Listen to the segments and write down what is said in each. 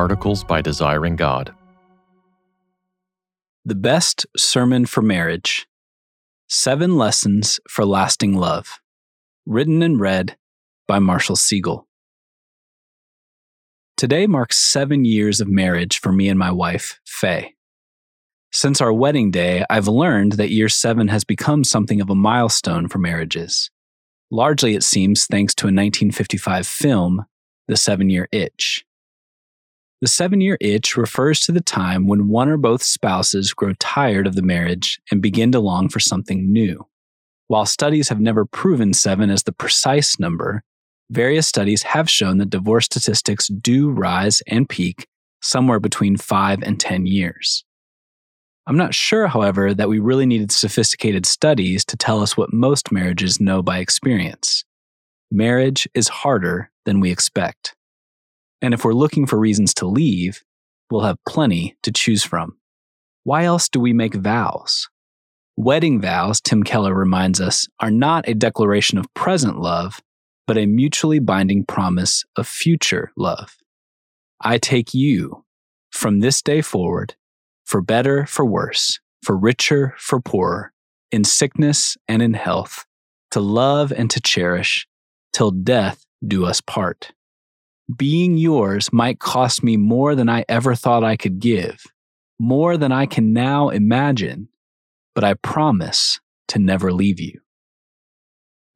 Articles by Desiring God. The Best Sermon for Marriage Seven Lessons for Lasting Love. Written and read by Marshall Segal. Today marks seven years of marriage for me and my wife, Faye. Since our wedding day, I've learned that year seven has become something of a milestone for marriages. Largely, it seems, thanks to a 1955 film, The Seven Year Itch. The seven year itch refers to the time when one or both spouses grow tired of the marriage and begin to long for something new. While studies have never proven seven as the precise number, various studies have shown that divorce statistics do rise and peak somewhere between five and 10 years. I'm not sure, however, that we really needed sophisticated studies to tell us what most marriages know by experience. Marriage is harder than we expect. And if we're looking for reasons to leave, we'll have plenty to choose from. Why else do we make vows? Wedding vows, Tim Keller reminds us, are not a declaration of present love, but a mutually binding promise of future love. I take you from this day forward for better, for worse, for richer, for poorer, in sickness and in health, to love and to cherish, till death do us part. Being yours might cost me more than I ever thought I could give, more than I can now imagine, but I promise to never leave you.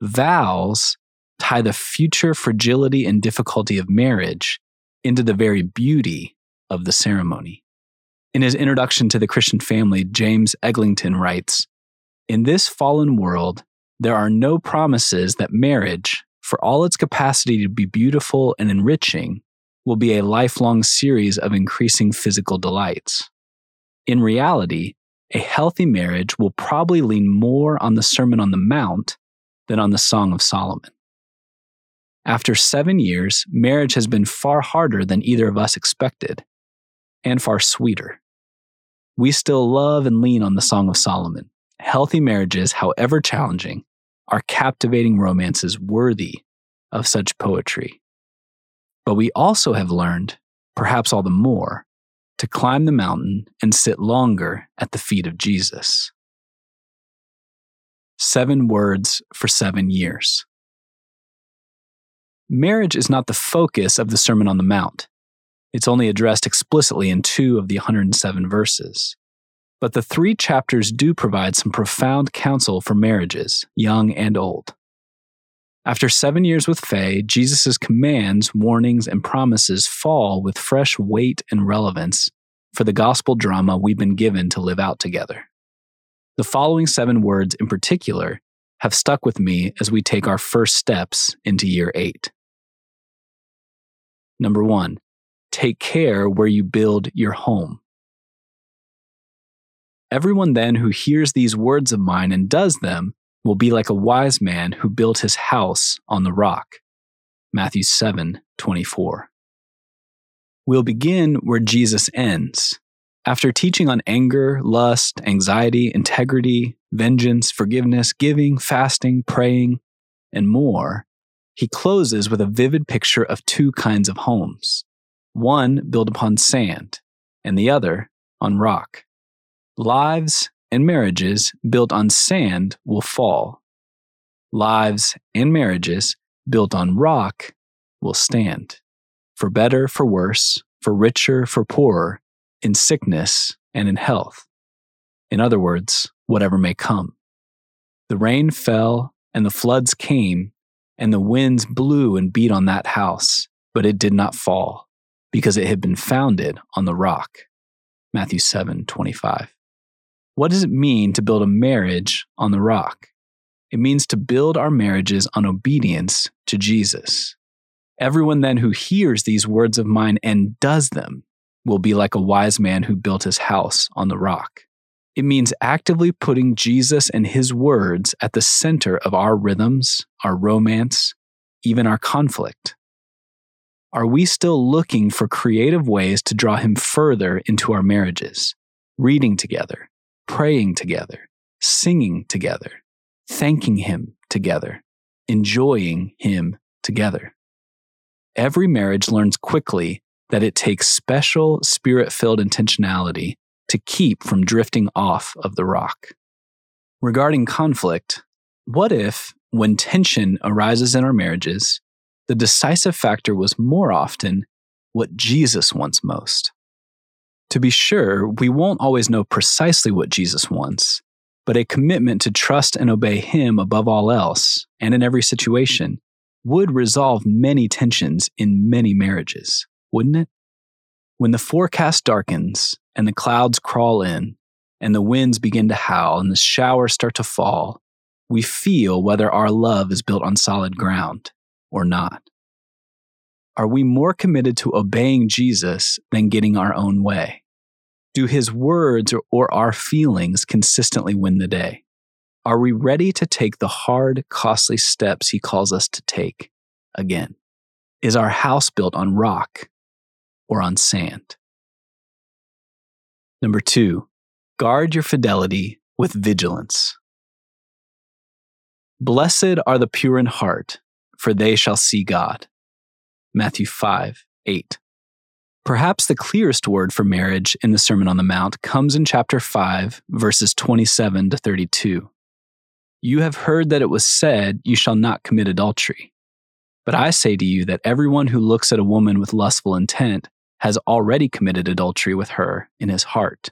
Vows tie the future fragility and difficulty of marriage into the very beauty of the ceremony. In his introduction to the Christian family, James Eglinton writes In this fallen world, there are no promises that marriage, for all its capacity to be beautiful and enriching, will be a lifelong series of increasing physical delights. In reality, a healthy marriage will probably lean more on the Sermon on the Mount than on the Song of Solomon. After seven years, marriage has been far harder than either of us expected, and far sweeter we still love and lean on the Song of Solomon. Healthy marriages, however challenging, are captivating romances worthy of such poetry. But we also have learned, perhaps all the more, to climb the mountain and sit longer at the feet of Jesus. Seven words for seven years. Marriage is not the focus of the Sermon on the Mount. It's only addressed explicitly in two of the 107 verses. But the three chapters do provide some profound counsel for marriages, young and old. After seven years with Faye, Jesus' commands, warnings, and promises fall with fresh weight and relevance for the gospel drama we've been given to live out together. The following seven words in particular have stuck with me as we take our first steps into year eight. Number one, take care where you build your home. Everyone then who hears these words of mine and does them will be like a wise man who built his house on the rock. Matthew 7 24. We'll begin where Jesus ends. After teaching on anger, lust, anxiety, integrity, vengeance, forgiveness, giving, fasting, praying, and more, he closes with a vivid picture of two kinds of homes one built upon sand, and the other on rock. Lives and marriages built on sand will fall. Lives and marriages built on rock will stand. For better, for worse, for richer, for poorer, in sickness and in health. In other words, whatever may come. The rain fell and the floods came, and the winds blew and beat on that house, but it did not fall because it had been founded on the rock. Matthew 7 25. What does it mean to build a marriage on the rock? It means to build our marriages on obedience to Jesus. Everyone then who hears these words of mine and does them will be like a wise man who built his house on the rock. It means actively putting Jesus and his words at the center of our rhythms, our romance, even our conflict. Are we still looking for creative ways to draw him further into our marriages? Reading together, praying together, singing together, thanking him together, enjoying him together. Every marriage learns quickly that it takes special spirit filled intentionality to keep from drifting off of the rock. Regarding conflict, what if, when tension arises in our marriages, the decisive factor was more often what Jesus wants most? To be sure, we won't always know precisely what Jesus wants, but a commitment to trust and obey Him above all else, and in every situation, would resolve many tensions in many marriages, wouldn't it? When the forecast darkens and the clouds crawl in, and the winds begin to howl and the showers start to fall, we feel whether our love is built on solid ground or not. Are we more committed to obeying Jesus than getting our own way? Do his words or, or, our feelings consistently win the day? Are we ready to take the hard, costly steps he calls us to take again? Is our house built on rock or on sand? Number two, guard your fidelity with vigilance. Blessed are the pure in heart, for they shall see God. Matthew 5 8. Perhaps the clearest word for marriage in the Sermon on the Mount comes in chapter 5, verses 27 to 32. You have heard that it was said, You shall not commit adultery. But I say to you that everyone who looks at a woman with lustful intent has already committed adultery with her in his heart.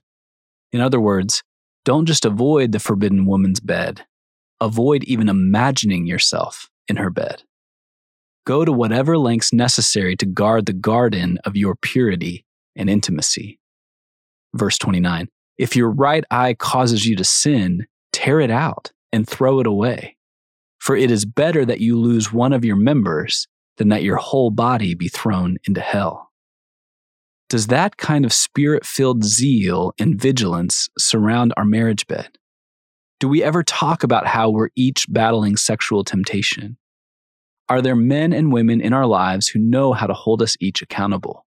In other words, don't just avoid the forbidden woman's bed, avoid even imagining yourself in her bed. Go to whatever lengths necessary to guard the garden of your purity and intimacy. Verse 29 If your right eye causes you to sin, tear it out and throw it away. For it is better that you lose one of your members than that your whole body be thrown into hell. Does that kind of spirit filled zeal and vigilance surround our marriage bed? Do we ever talk about how we're each battling sexual temptation? Are there men and women in our lives who know how to hold us each accountable?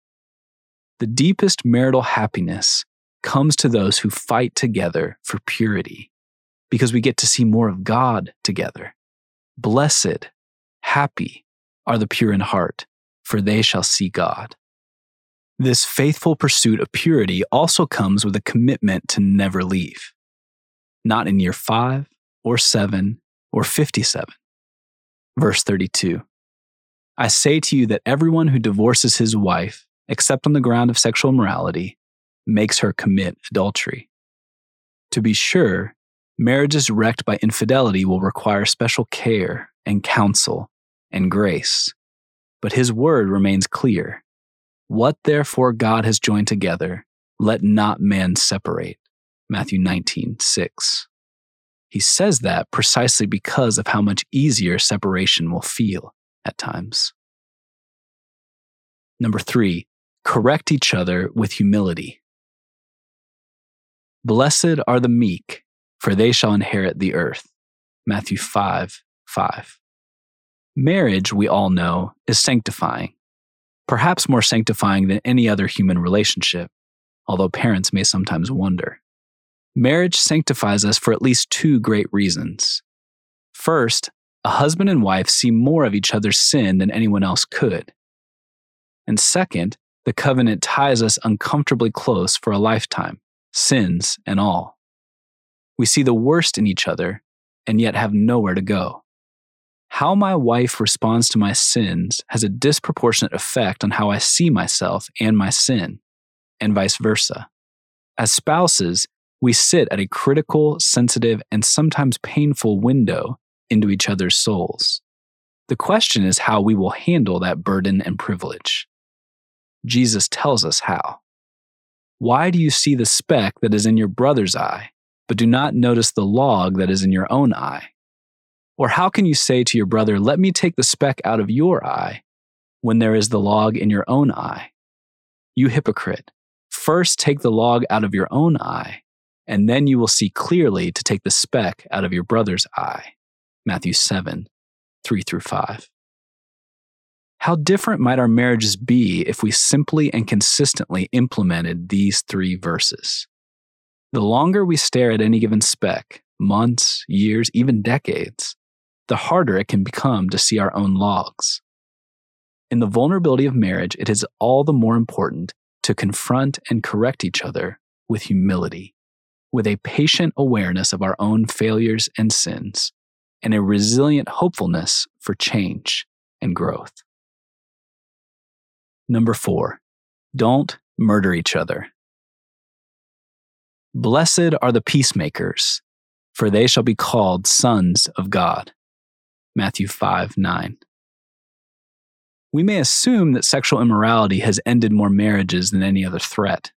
The deepest marital happiness comes to those who fight together for purity because we get to see more of God together. Blessed, happy are the pure in heart, for they shall see God. This faithful pursuit of purity also comes with a commitment to never leave, not in year five or seven or 57, Verse 32 I say to you that everyone who divorces his wife, except on the ground of sexual immorality, makes her commit adultery. To be sure, marriages wrecked by infidelity will require special care and counsel and grace. But his word remains clear. What therefore God has joined together, let not man separate. Matthew 19, 6. He says that precisely because of how much easier separation will feel at times. Number three, correct each other with humility. Blessed are the meek, for they shall inherit the earth. Matthew 5 5. Marriage, we all know, is sanctifying, perhaps more sanctifying than any other human relationship, although parents may sometimes wonder. Marriage sanctifies us for at least two great reasons. First, a husband and wife see more of each other's sin than anyone else could. And second, the covenant ties us uncomfortably close for a lifetime, sins and all. We see the worst in each other and yet have nowhere to go. How my wife responds to my sins has a disproportionate effect on how I see myself and my sin, and vice versa. As spouses, we sit at a critical, sensitive, and sometimes painful window into each other's souls. The question is how we will handle that burden and privilege. Jesus tells us how. Why do you see the speck that is in your brother's eye, but do not notice the log that is in your own eye? Or how can you say to your brother, Let me take the speck out of your eye, when there is the log in your own eye? You hypocrite, first take the log out of your own eye and then you will see clearly to take the speck out of your brother's eye. Matthew 7, 3 through 5. How different might our marriages be if we simply and consistently implemented these three verses? The longer we stare at any given speck, months, years, even decades, the harder it can become to see our own logs. In the vulnerability of marriage, it is all the more important to confront and correct each other with humility, with a patient awareness of our own failures and sins, and a resilient hopefulness for change and growth. Number four, don't murder each other. Blessed are the peacemakers, for they shall be called sons of God. Matthew 5 9. We may assume that sexual immorality has ended more marriages than any other threat,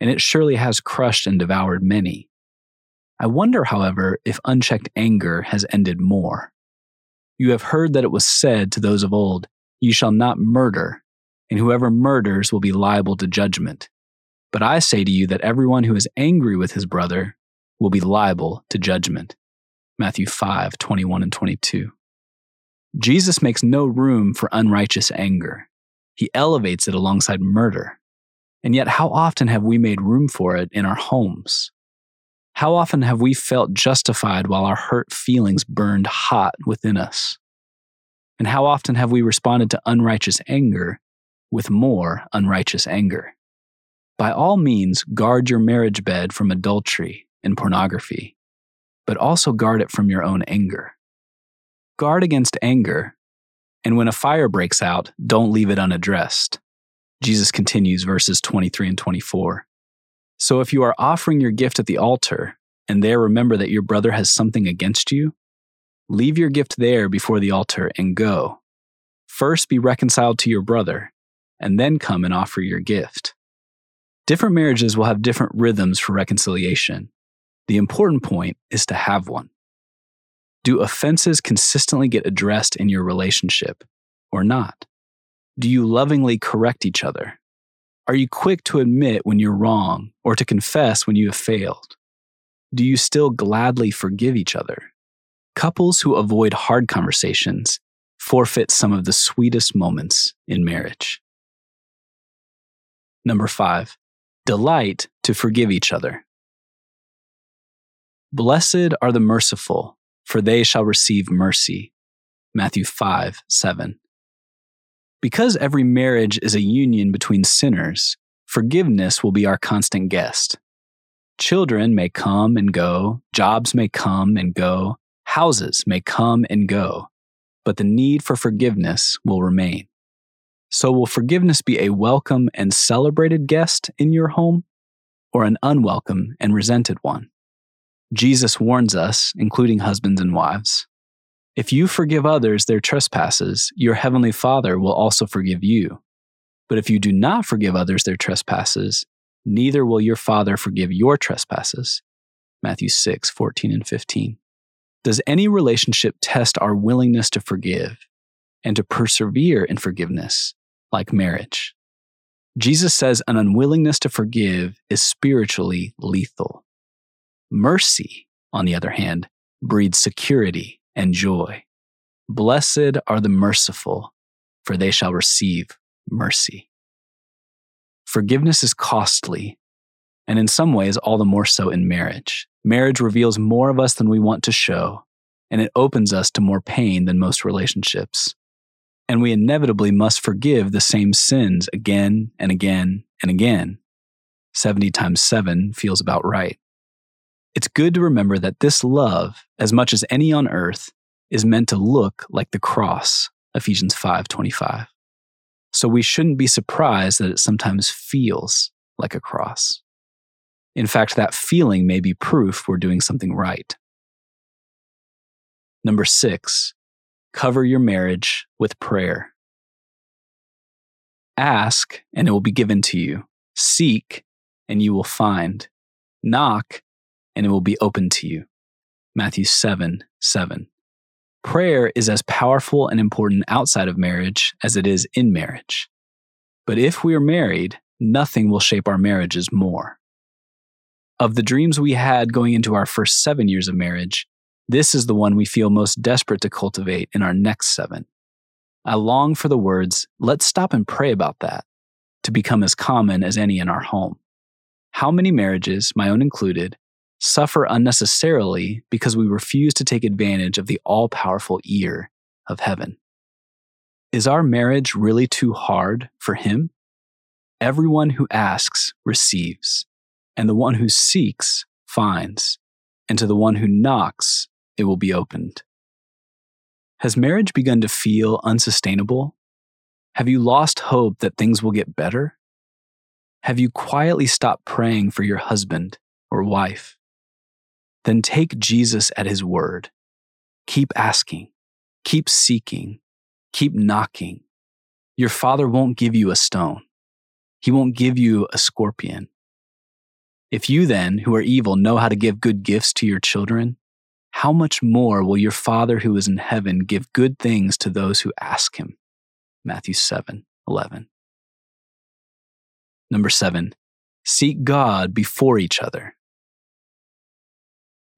and it surely has crushed and devoured many. I wonder, however, if unchecked anger has ended more. You have heard that it was said to those of old, You shall not murder, and whoever murders will be liable to judgment. But I say to you that everyone who is angry with his brother will be liable to judgment. Matthew 5 21 and 22. Jesus makes no room for unrighteous anger. He elevates it alongside murder. And yet, how often have we made room for it in our homes? How often have we felt justified while our hurt feelings burned hot within us? And how often have we responded to unrighteous anger with more unrighteous anger? By all means, guard your marriage bed from adultery and pornography, but also guard it from your own anger. Guard against anger, and when a fire breaks out, don't leave it unaddressed. Jesus continues verses 23 and 24. So if you are offering your gift at the altar, and there remember that your brother has something against you, leave your gift there before the altar and go. First be reconciled to your brother, and then come and offer your gift. Different marriages will have different rhythms for reconciliation. The important point is to have one. Do offenses consistently get addressed in your relationship or not? Do you lovingly correct each other? Are you quick to admit when you're wrong or to confess when you have failed? Do you still gladly forgive each other? Couples who avoid hard conversations forfeit some of the sweetest moments in marriage. Number five, delight to forgive each other. Blessed are the merciful, for they shall receive mercy. Matthew 5 7. Because every marriage is a union between sinners, forgiveness will be our constant guest. Children may come and go, jobs may come and go, houses may come and go, but the need for forgiveness will remain. So, will forgiveness be a welcome and celebrated guest in your home, or an unwelcome and resented one? Jesus warns us, including husbands and wives if you forgive others their trespasses, your heavenly Father will also forgive you. But if you do not forgive others their trespasses, neither will your Father forgive your trespasses. Matthew 6, 14 and 15. Does any relationship test our willingness to forgive and to persevere in forgiveness, like marriage? Jesus says an unwillingness to forgive is spiritually lethal. Mercy, on the other hand, breeds security and joy. Blessed are the merciful, for they shall receive mercy. Forgiveness is costly, and in some ways, all the more so in marriage. Marriage reveals more of us than we want to show, and it opens us to more pain than most relationships. And we inevitably must forgive the same sins again and again and again. 70 times 7 feels about right. It's good to remember that this love, as much as any on earth, is meant to look like the cross, Ephesians 5:25. So we shouldn't be surprised that it sometimes feels like a cross. In fact, that feeling may be proof we're doing something right. Number 6, cover your marriage with prayer. Ask, and it will be given to you. Seek, and you will find. Knock, and it will be open to you. Matthew 7 7. Prayer is as powerful and important outside of marriage as it is in marriage. But if we are married, nothing will shape our marriages more. Of the dreams we had going into our first seven years of marriage, this is the one we feel most desperate to cultivate in our next seven. I long for the words, let's stop and pray about that, to become as common as any in our home. How many marriages, my own included, suffer unnecessarily because we refuse to take advantage of the all powerful ear of heaven. Is our marriage really too hard for Him? Everyone who asks receives, and the one who seeks finds, and to the one who knocks it will be opened. Has marriage begun to feel unsustainable? Have you lost hope that things will get better? Have you quietly stopped praying for your husband or wife? Then take Jesus at his word. Keep asking, keep seeking, keep knocking. Your father won't give you a stone, he won't give you a scorpion. If you then, who are evil, know how to give good gifts to your children, how much more will your Father who is in heaven give good things to those who ask him? Matthew 7 11. Number seven, seek God before each other.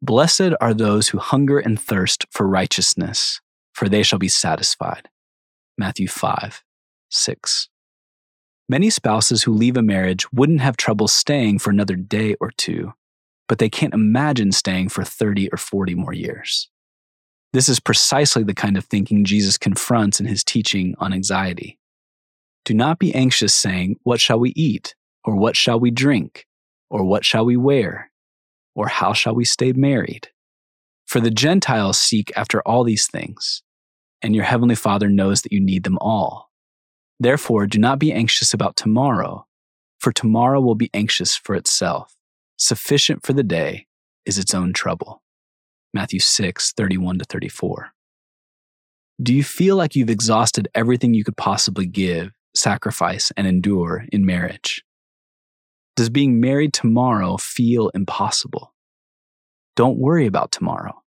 Blessed are those who hunger and thirst for righteousness, for they shall be satisfied. Matthew 5 6. Many spouses who leave a marriage wouldn't have trouble staying for another day or two but they can't imagine staying for 30 or 40 more years. This is precisely the kind of thinking Jesus confronts in his teaching on anxiety. Do not be anxious, saying, What shall we eat? Or what shall we drink? Or what shall we wear? Or how shall we stay married? For the Gentiles seek after all these things, and your heavenly Father knows that you need them all. Therefore, do not be anxious about tomorrow, for tomorrow will be anxious for itself. Sufficient for the day is its own trouble. Matthew 6, 31 to 34. Do you feel like you've exhausted everything you could possibly give, sacrifice, and endure in marriage? Does being married tomorrow feel impossible? Don't worry about tomorrow.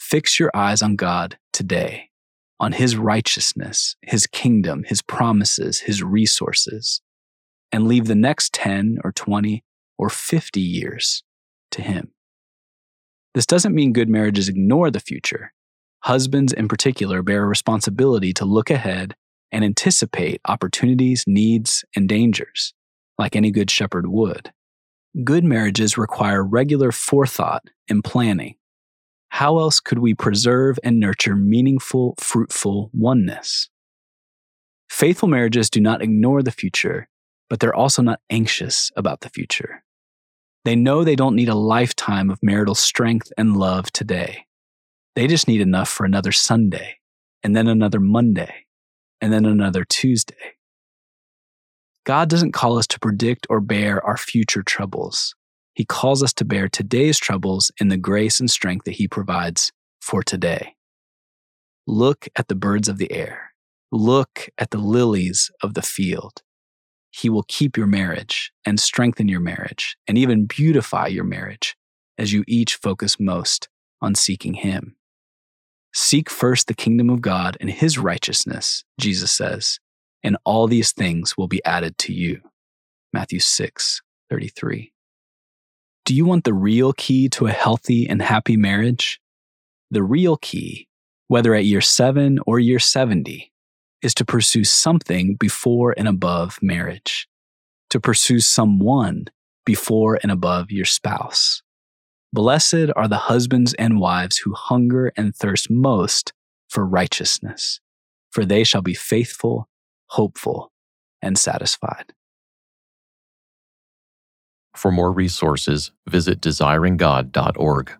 Fix your eyes on God today, on His righteousness, His kingdom, His promises, His resources, and leave the next 10 or 20 or 50 years to Him. This doesn't mean good marriages ignore the future. Husbands, in particular, bear a responsibility to look ahead and anticipate opportunities, needs, and dangers, like any good shepherd would. Good marriages require regular forethought and planning. How else could we preserve and nurture meaningful, fruitful oneness? Faithful marriages do not ignore the future, but they're also not anxious about the future. They know they don't need a lifetime of marital strength and love today. They just need enough for another Sunday, and then another Monday, and then another Tuesday. God doesn't call us to predict or bear our future troubles. He calls us to bear today's troubles in the grace and strength that He provides for today. Look at the birds of the air. Look at the lilies of the field. He will keep your marriage and strengthen your marriage and even beautify your marriage as you each focus most on seeking Him. Seek first the kingdom of God and His righteousness, Jesus says, and all these things will be added to you. Matthew 6 33. Do you want the real key to a healthy and happy marriage? The real key, whether at year 7 or year 70, is to pursue something before and above marriage, to pursue someone before and above your spouse. Blessed are the husbands and wives who hunger and thirst most for righteousness, for they shall be faithful, hopeful, and satisfied. For more resources, visit desiringgod.org.